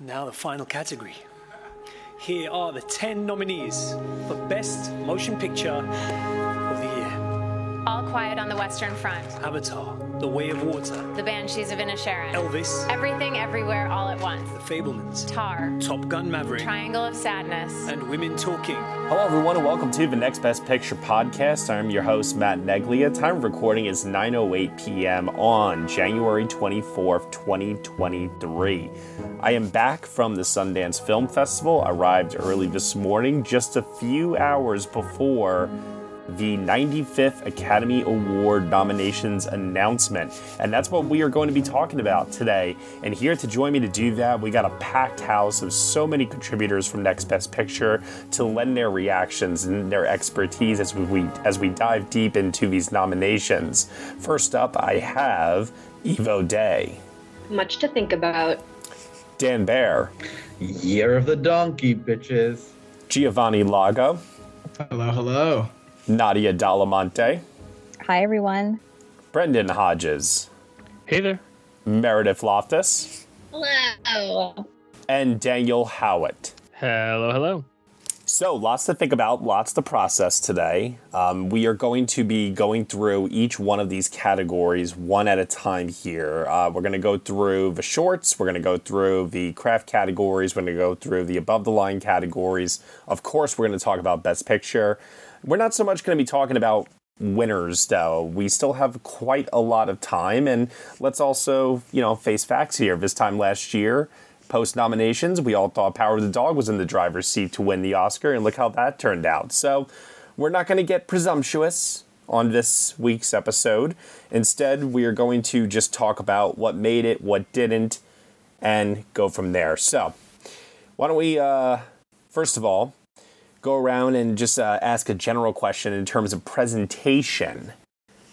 Now the final category. Here are the 10 nominees for Best Motion Picture. All Quiet on the Western Front, Avatar, The Way of Water, The Banshees of Inisherin, Elvis, Everything Everywhere All at Once, The Fabelmans, Tar, Top Gun Maverick, Triangle of Sadness, and Women Talking. Hello, everyone, and welcome to the Next Best Picture podcast. I'm your host, Matt Neglia. Time of recording is 9:08 p.m. on January 24th, 2023. I am back from the Sundance Film Festival. Arrived early this morning, just a few hours before the 95th Academy Award nominations announcement. And that's what we are going to be talking about today. And here to join me to do that, we got a packed house of so many contributors from Next Best Picture to lend their reactions and their expertise as we as we dive deep into these nominations. First up, I have Evo Day, Much to think about. Dan Bayer, Year of the donkey, bitches. Giovanni Lago, Hello, hello. Nadia Dalimonte, Hi, everyone. Brendan Hodges, Hey there. Meredith Loftus, Hello. and Daniel Howitt. Hello, hello. So, lots to think about, lots to process today. Um, we are going to be going through each one of these categories one at a time here. Uh, we're going to go through the shorts, we're going to go through the craft categories, we're going to go through the above the line categories. Of course, we're going to talk about Best Picture. We're not so much going to be talking about winners though. We still have quite a lot of time and let's also you know face facts here. This time last year post nominations we all thought power of the dog was in the driver's seat to win the oscar and look how that turned out. So we're not going to get presumptuous on this week's episode. Instead we are going to just talk about what made it what didn't and go from there. So why don't we uh, first of all go around and just uh, ask a general question in terms of presentation.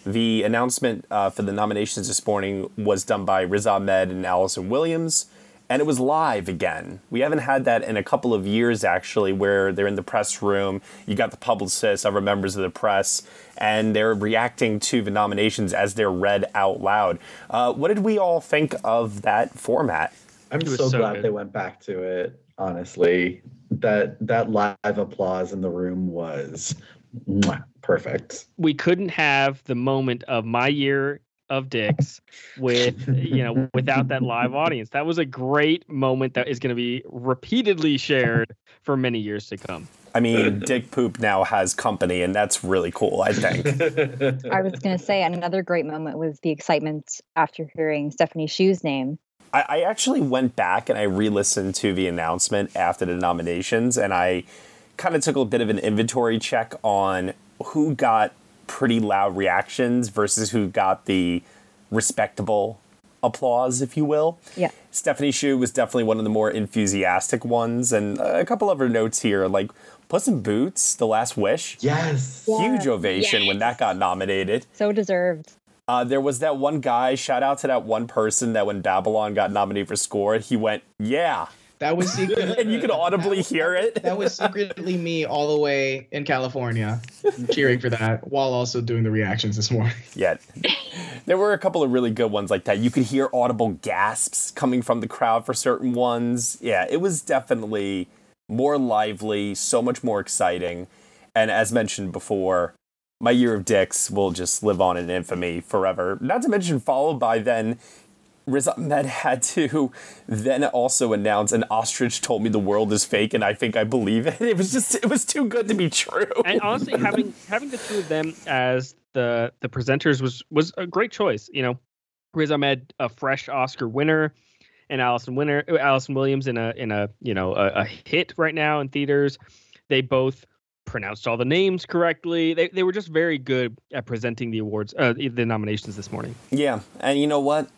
The announcement uh, for the nominations this morning was done by Riz Ahmed and Allison Williams, and it was live again. We haven't had that in a couple of years, actually, where they're in the press room. You got the publicists, other members of the press, and they're reacting to the nominations as they're read out loud. Uh, what did we all think of that format? I'm so, so glad good. they went back to it. Honestly, that that live applause in the room was mwah, perfect. We couldn't have the moment of my year of dicks with you know without that live audience. That was a great moment that is going to be repeatedly shared for many years to come. I mean, Dick Poop now has company, and that's really cool, I think. I was going to say, and another great moment was the excitement after hearing Stephanie Hsu's name. I, I actually went back and I re listened to the announcement after the nominations, and I kind of took a bit of an inventory check on who got pretty loud reactions versus who got the respectable applause, if you will. Yeah. Stephanie Hsu was definitely one of the more enthusiastic ones, and a couple other notes here, like Puss in Boots, The Last Wish. Yes. Huge ovation when that got nominated. So deserved. Uh, there was that one guy, shout out to that one person that when Babylon got nominated for score, he went, yeah. That was secretly, And you could audibly hear it. that was secretly me all the way in California, cheering for that while also doing the reactions this morning. Yet. There were a couple of really good ones like that. You could hear audible gasps coming from the crowd for certain ones. Yeah, it was definitely more lively, so much more exciting. And as mentioned before, my year of dicks will just live on in infamy forever. Not to mention, followed by then Riz Ahmed had to then also announce an ostrich told me the world is fake and I think I believe it. It was just it was too good to be true. And honestly, having having the two of them as the the presenters was was a great choice. You know, Riz Ahmed, a fresh Oscar winner, and Allison winner Allison Williams in a in a you know a, a hit right now in theaters. They both pronounced all the names correctly. They they were just very good at presenting the awards, uh, the nominations this morning. Yeah, and you know what?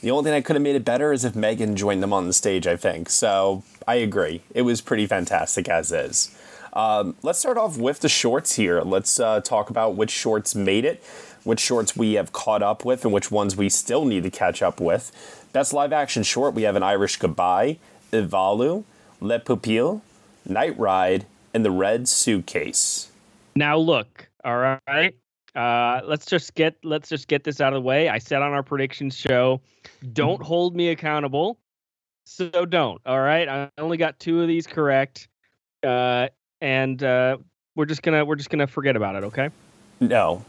The only thing that could have made it better is if Megan joined them on the stage. I think so. I agree. It was pretty fantastic as is. Um, let's start off with the shorts here. Let's uh, talk about which shorts made it, which shorts we have caught up with, and which ones we still need to catch up with. Best live action short, we have An Irish Goodbye, Ivalu, Le Pupille, Night Ride, and The Red Suitcase. Now look, all right. Uh, let's just get let's just get this out of the way. I said on our predictions show, don't hold me accountable. So don't. All right. I only got two of these correct. Uh, and uh, we're just gonna we're just gonna forget about it, okay? No,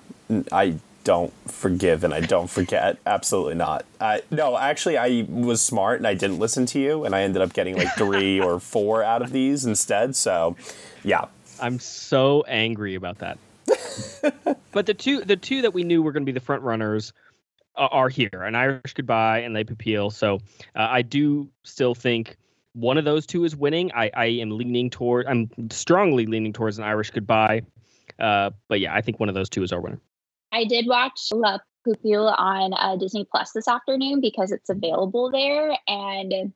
I don't forgive and I don't forget. Absolutely not. I, no, actually, I was smart and I didn't listen to you, and I ended up getting like three or four out of these instead. So, yeah. I'm so angry about that. but the two the two that we knew were going to be the front runners uh, are here: an Irish Goodbye and Le Pupille. So uh, I do still think one of those two is winning. I, I am leaning toward. I'm strongly leaning towards an Irish Goodbye. Uh, but yeah, I think one of those two is our winner. I did watch Le Pupille on uh, Disney Plus this afternoon because it's available there, and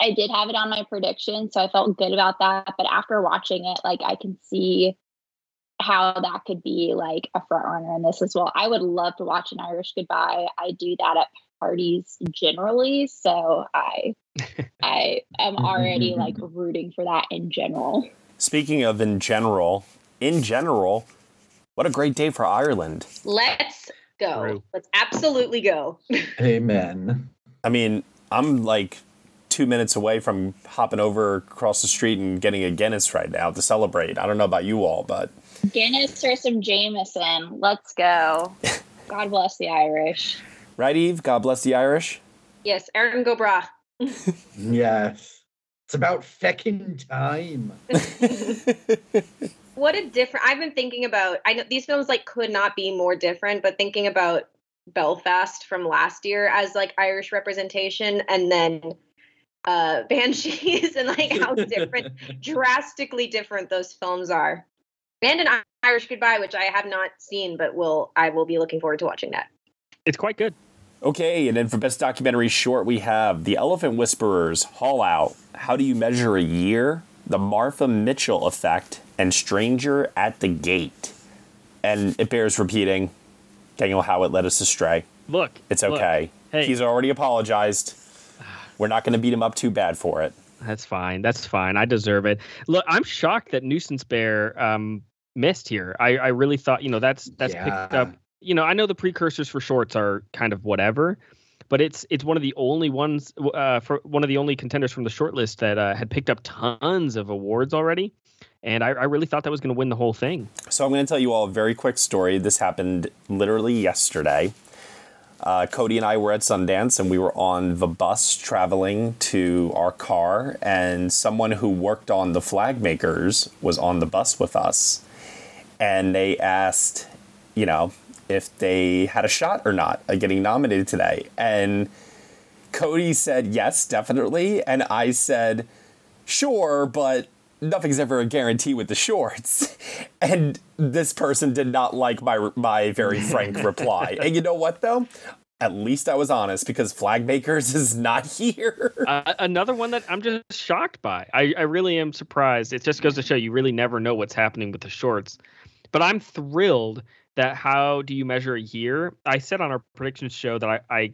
I did have it on my prediction, so I felt good about that. But after watching it, like I can see how that could be like a front runner in this as well. I would love to watch an Irish Goodbye. I do that at parties generally, so I I am already like rooting for that in general. Speaking of in general, in general, what a great day for Ireland. Let's go. Let's absolutely go. Amen. I mean, I'm like two minutes away from hopping over across the street and getting a Guinness right now to celebrate. I don't know about you all, but Guinness or some Jameson. Let's go. God bless the Irish. Right, Eve? God bless the Irish. Yes, Erin go bragh. yes. It's about fecking time. What a different I've been thinking about I know these films like could not be more different, but thinking about Belfast from last year as like Irish representation and then uh Banshees and like how different drastically different those films are. And an Irish Goodbye, which I have not seen, but will I will be looking forward to watching that. It's quite good. Okay, and then for best documentary short, we have The Elephant Whisperers, Haul Out, How Do You Measure a Year, The Martha Mitchell Effect, and Stranger at the Gate. And it bears repeating, Daniel Howard led us astray. Look, it's look. okay. Hey. He's already apologized. We're not going to beat him up too bad for it. That's fine. That's fine. I deserve it. Look, I'm shocked that Nuisance Bear um, missed here. I, I really thought, you know, that's that's picked up. You know, I know the precursors for shorts are kind of whatever, but it's it's one of the only ones uh, for one of the only contenders from the shortlist that uh, had picked up tons of awards already, and I, I really thought that was going to win the whole thing. So I'm going to tell you all a very quick story. This happened literally yesterday. Uh, Cody and I were at Sundance, and we were on the bus traveling to our car, and someone who worked on the flag makers was on the bus with us, and they asked, you know, if they had a shot or not at getting nominated today, and Cody said yes, definitely, and I said sure, but nothing's ever a guarantee with the shorts. And this person did not like my my very frank reply. And you know what though? At least I was honest because Flag Makers is not here. Uh, another one that I'm just shocked by. I, I really am surprised. It just goes to show you really never know what's happening with the shorts. But I'm thrilled that how do you measure a year? I said on our predictions show that I I,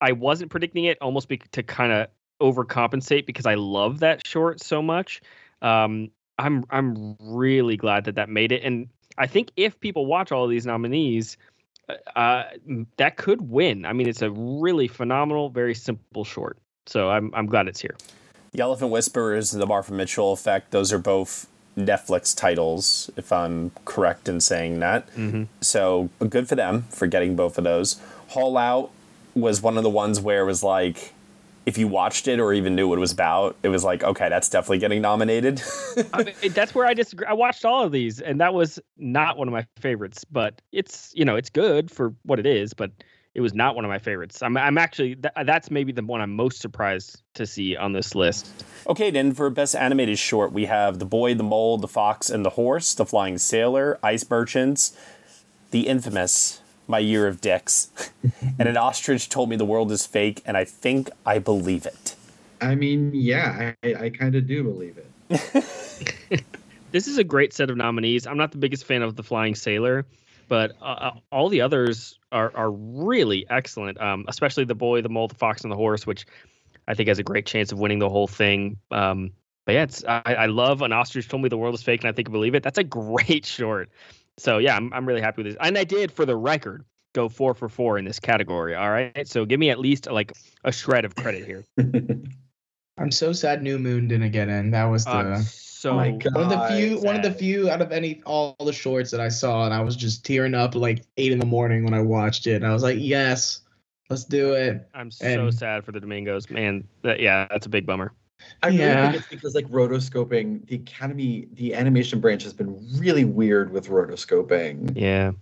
I wasn't predicting it almost be, to kind of overcompensate because I love that short so much. Um, I'm I'm really glad that that made it, and I think if people watch all of these nominees, uh, that could win. I mean, it's a really phenomenal, very simple short. So I'm I'm glad it's here. The Elephant Whisperers and the Martha Mitchell Effect, those are both Netflix titles, if I'm correct in saying that. Mm-hmm. So good for them for getting both of those. Haul Out, was one of the ones where it was like, if you watched it or even knew what it was about, it was like, okay, that's definitely getting nominated. I mean, that's where I disagree. I watched all of these, and that was not one of my favorites. But it's you know it's good for what it is, but it was not one of my favorites. I'm I'm actually th- that's maybe the one I'm most surprised to see on this list. Okay, then for best animated short, we have The Boy, the Mole, the Fox, and the Horse, The Flying Sailor, Ice Merchants, the infamous My Year of Dicks, and an ostrich told me the world is fake, and I think I believe it. I mean, yeah, I, I kind of do believe it. This is a great set of nominees. I'm not the biggest fan of the Flying Sailor, but uh, uh, all the others are are really excellent. Um, especially the boy, the mole, the fox, and the horse, which I think has a great chance of winning the whole thing. Um, but yeah, it's I, I love an ostrich told me the world is fake, and I think I believe it. That's a great short. So yeah, I'm I'm really happy with this, and I did for the record go four for four in this category. All right, so give me at least like a shred of credit here. I'm so sad New Moon didn't get in. That was the I'm oh so my God. one of the few one of the few out of any all the shorts that I saw, and I was just tearing up like eight in the morning when I watched it. And I was like, yes, let's do it. I'm so And- sad for the Domingos, man. That, yeah, that's a big bummer. I really Yeah. think it's because like rotoscoping, the Academy, the animation branch has been really weird with rotoscoping. Yeah.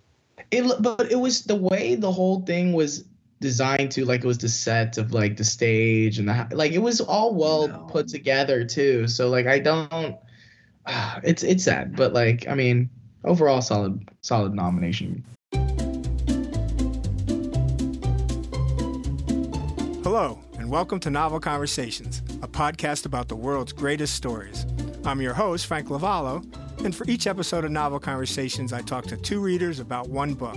It but it was the way the whole thing was designed to like it was the set of like the stage and the like it was all well No. put together too. So like I don't ah, it's it's sad, but like I mean overall solid solid nomination. Hello, and welcome to Novel Conversations, a podcast about the world's greatest stories. I'm your host, Frank Lavallo, and for each episode of Novel Conversations, I talk to two readers about one book.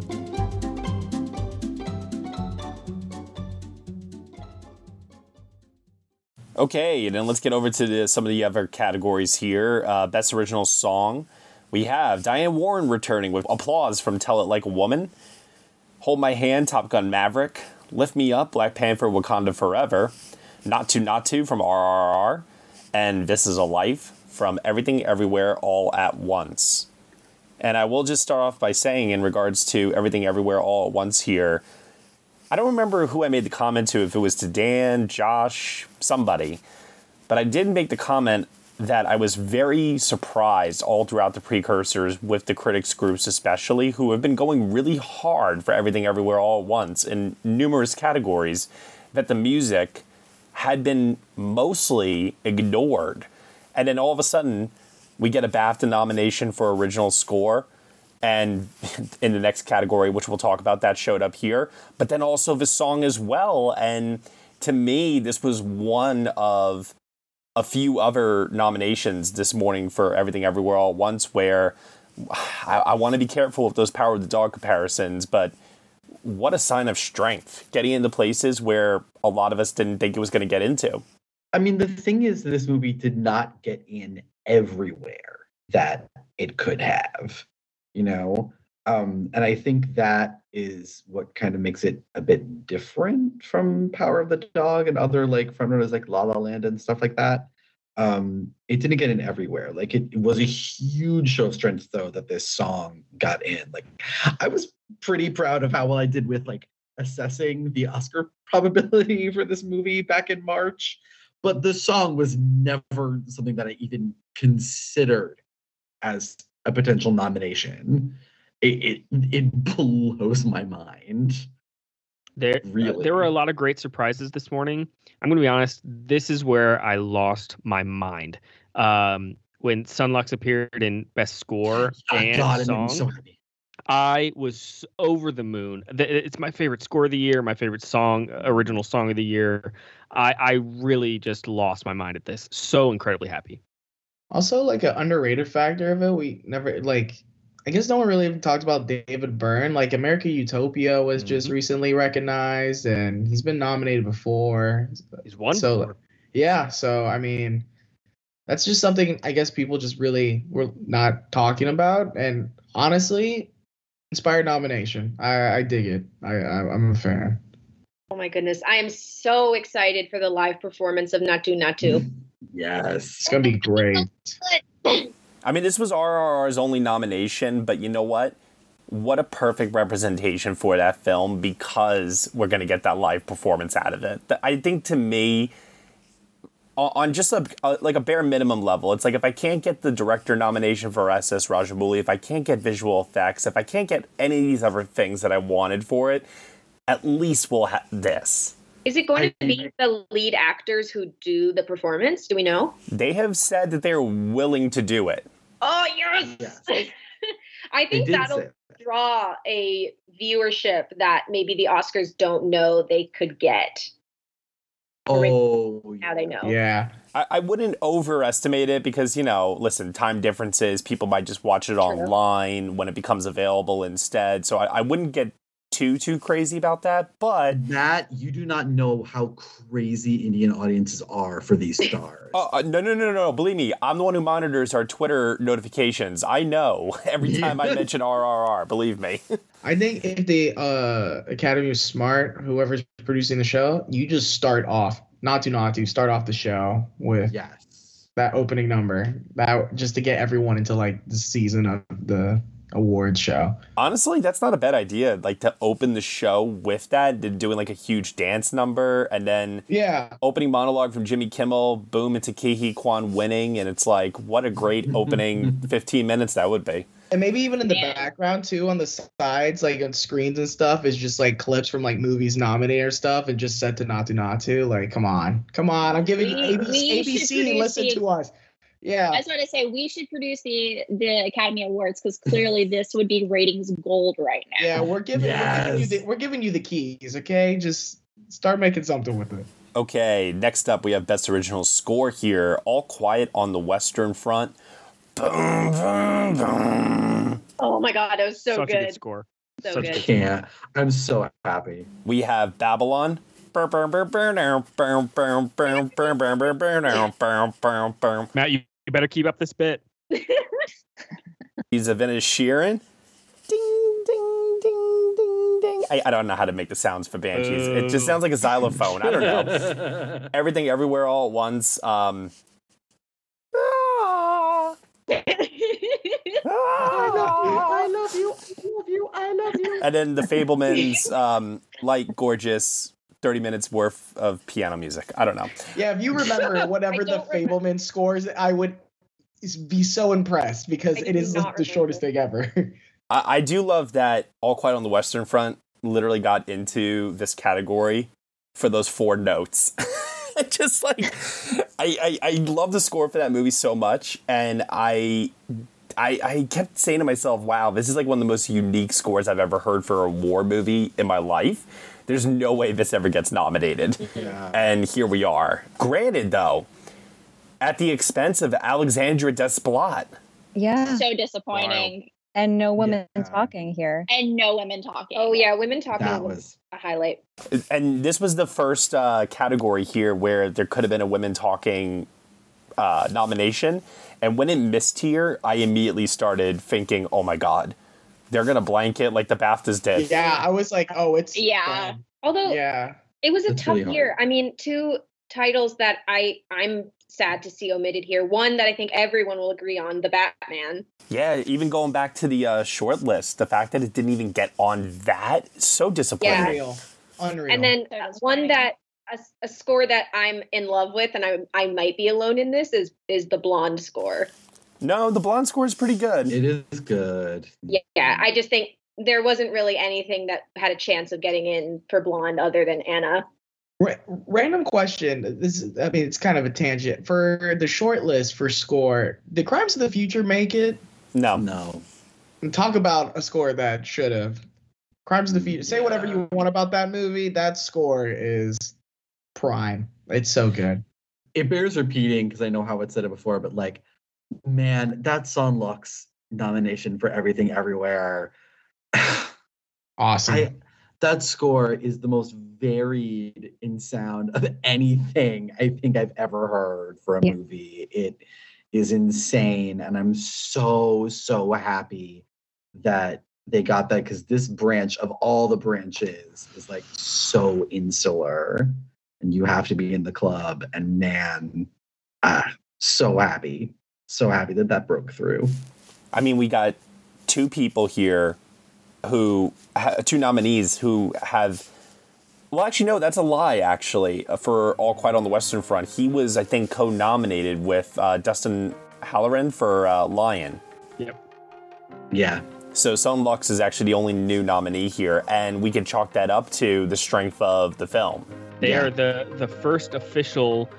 Okay, and then let's get over to the, some of the other categories here. Uh, Best Original Song. We have Diane Warren returning with applause from Tell It Like a Woman. Hold My Hand, Top Gun Maverick. Lift Me Up, Black Panther, Wakanda Forever. Naatu Naatu from RRR. And This Is a Life from Everything Everywhere All at Once. And I will just start off by saying, in regards to Everything Everywhere All at Once here, I don't remember who I made the comment to, if it was to Dan, Josh, somebody, but I did make the comment that I was very surprised all throughout the precursors with the critics groups, especially who have been going really hard for everything everywhere all at once in numerous categories, that the music had been mostly ignored. And then all of a sudden, we get a BAFTA nomination for original score and in the next category, which we'll talk about, that showed up here. But then also the song as well. And to me, this was one of a few other nominations this morning for Everything Everywhere All at Once, where I, I want to be careful with those Power of the Dog comparisons, but what a sign of strength getting into places where a lot of us didn't think it was going to get into. I mean, the thing is, this movie did not get in everywhere that it could have, you know? Um, and I think that is what kind of makes it a bit different from Power of the Dog and other like frontrunners like La La Land and stuff like that. Um, it didn't get in everywhere. Like it, it was a huge show of strength though that this song got in. Like I was pretty proud of how well I did with like assessing the Oscar probability for this movie back in March but the song was never something that I even considered as a potential nomination. It it, it blows my mind. There, Really? there were a lot of great surprises this morning. I'm going to be honest. This is where I lost my mind. Um, when Son Lux appeared in Best Score Oh, and God, Song, so. I was over the moon. It's my favorite score of the year, my favorite song, original song of the year. I, I really just lost my mind at this. So incredibly happy. Also, like an underrated factor of it, we never like. I guess no one really even talked about David Byrne. Like America Utopia was just Mhm. recently recognized, and he's been nominated before. He's won. So for- yeah, so I mean, that's just something I guess people just really were not talking about. And honestly, inspired nomination. I, I dig it. I, I I'm a fan. Oh my goodness. I am so excited for the live performance of Naatu Naatu. Yes. It's gonna be great. I mean, this was RRR's only nomination, but you know what? What a perfect representation for that film because we're going to get that live performance out of it. I think to me, on just a, a like a bare minimum level, it's like if I can't get the director nomination for SS Rajamouli, if I can't get visual effects, if I can't get any of these other things that I wanted for it, at least we'll have this. Is it going to be the lead actors who do the performance? Do we know? They have said that they're willing to do it. Oh, yes. I think that'll say draw a viewership that maybe the Oscars don't know they could get. Oh, Now they know. Yeah. I, I wouldn't overestimate it because, you know, listen, time differences, people might just watch it online when it becomes available instead. So I, I wouldn't get too, too crazy about that. But that you do not know how crazy Indian audiences are for these stars. uh, uh, no, no, no, no, no. Believe me, I'm the one who monitors our Twitter notifications. I know every time I mention RRR. Believe me. I think if the uh, Academy is smart, whoever's producing the show, you just start off Naatu Naatu start off the show with yes that opening number that just to get everyone into like the season of the awards show. Honestly, that's not a bad idea. Like to open the show with that, to doing like a huge dance number, and then yeah, opening monologue from Jimmy Kimmel, boom into Ke Huy Quan winning, and it's like what a great opening 15 minutes that would be. And maybe even in the background too, on the sides, like on screens and stuff, is just like clips from like movies nominated or stuff, and just set to Naatu Naatu. Like, come on, come on! I'm giving We- ABC, we ABC listen the- to us. Yeah, I just want to say we should produce the the Academy Awards because clearly this would be ratings gold right now. yeah, we're giving, we're giving you the we're giving you the keys. Okay, just start making something with it. Okay, next up we have Best Original Score here. All Quiet on the Western Front. Boom, boom, boom. Oh my god, it was so Such a good. good score. So Such good. can't. I'm so happy. We have Babylon. Matt, you, you better keep up this bit. He's a Venice Sheeran. Ding, ding, ding, ding, ding. I, I don't know how to make the sounds for Banshees. It just sounds like a xylophone. I don't know. Everything Everywhere All at Once. Um, I love you. I love you. I love you. and then the Fabelmans, um, light, gorgeous, 30 minutes worth of piano music. I don't know. Yeah, if you remember whatever the Fabelman scores, I would be so impressed because it is not the shortest thing ever. I, I do love that All Quiet on the Western Front literally got into this category for those four notes. Just like I, I, I love the score for that movie so much, and I, I I kept saying to myself, "Wow, this is like one of the most unique scores I've ever heard for a war movie in my life." There's no way this ever gets nominated, and here we are. Granted, though, at the expense of Alexandre Desplat. Yeah. So disappointing. And no women talking here. And no women talking. Oh yeah, women talking That was was a highlight. and this was the first uh, category here where there could have been a women talking uh, nomination. And when it missed here, I immediately started thinking, "Oh my god, they're gonna blanket like the BAFTAs did." yeah, I was like, oh, it's Yeah. Although yeah. it was a That's tough really year. I mean, two titles that I I'm sad to see omitted here. One that I think everyone will agree on, the Batman. Yeah, even going back to the uh, short list, the fact that it didn't even get on that so disappointing. Yeah. Unreal. Unreal. And then So uh, disappointing. one that a, a score that I'm in love with, and I I might be alone in this is is the blonde score. No, the blonde score is pretty good. It is good. Yeah, yeah. I just think there wasn't really anything that had a chance of getting in for blonde other than Anna. Ra- random question. This is, I mean, it's kind of a tangent. For the short list for score, did Crimes of the Future make it? No, No. Talk about a score that should have. Crimes of the Future. Say whatever you want about that movie. That score is prime. It's so good. It bears repeating because I know how it said it before, but like, man, that Son Lux nomination for Everything Everywhere. Awesome. I that score is the most varied in sound of anything I think I've ever heard for a Yeah. movie. It is insane, and I'm so so happy that they got that because this branch of all the branches is like so insular, and you have to be in the club. And man, ah, so happy, so happy that that broke through. I mean, we got two people here who, two nominees who have. Well, actually, no, that's a lie. Actually, uh, for All Quiet on the Western Front, he was, I think, co-nominated with uh, Dustin Halloran for uh, Lion. Yep. Yeah, So Son Lux is actually the only new nominee here, and we can chalk that up to the strength of the film. They Yeah. are the the first official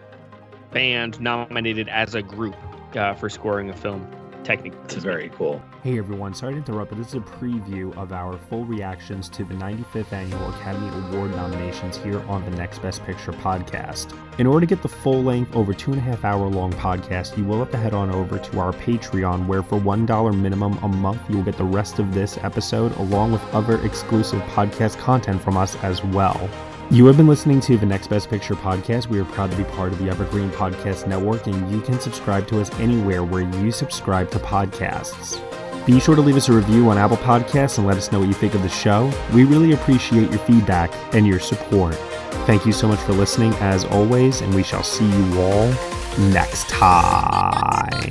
band nominated as a group uh, for scoring a film. Technically, it's very cool. Hey everyone, sorry to interrupt, but this is a preview of our full reactions to the 95th Annual Academy Award nominations here on the Next Best Picture podcast. In order to get the full length, over two and a half hour long podcast, you will have to head on over to our Patreon, where for $1 minimum a month, you will get the rest of this episode along with other exclusive podcast content from us as well. You have been listening to the Next Best Picture podcast. We are proud to be part of the Evergreen Podcast Network, and you can subscribe to us anywhere where you subscribe to podcasts. Be sure to leave us a review on Apple Podcasts and let us know what you think of the show. We really appreciate your feedback and your support. Thank you so much for listening, as always, and we shall see you all next time.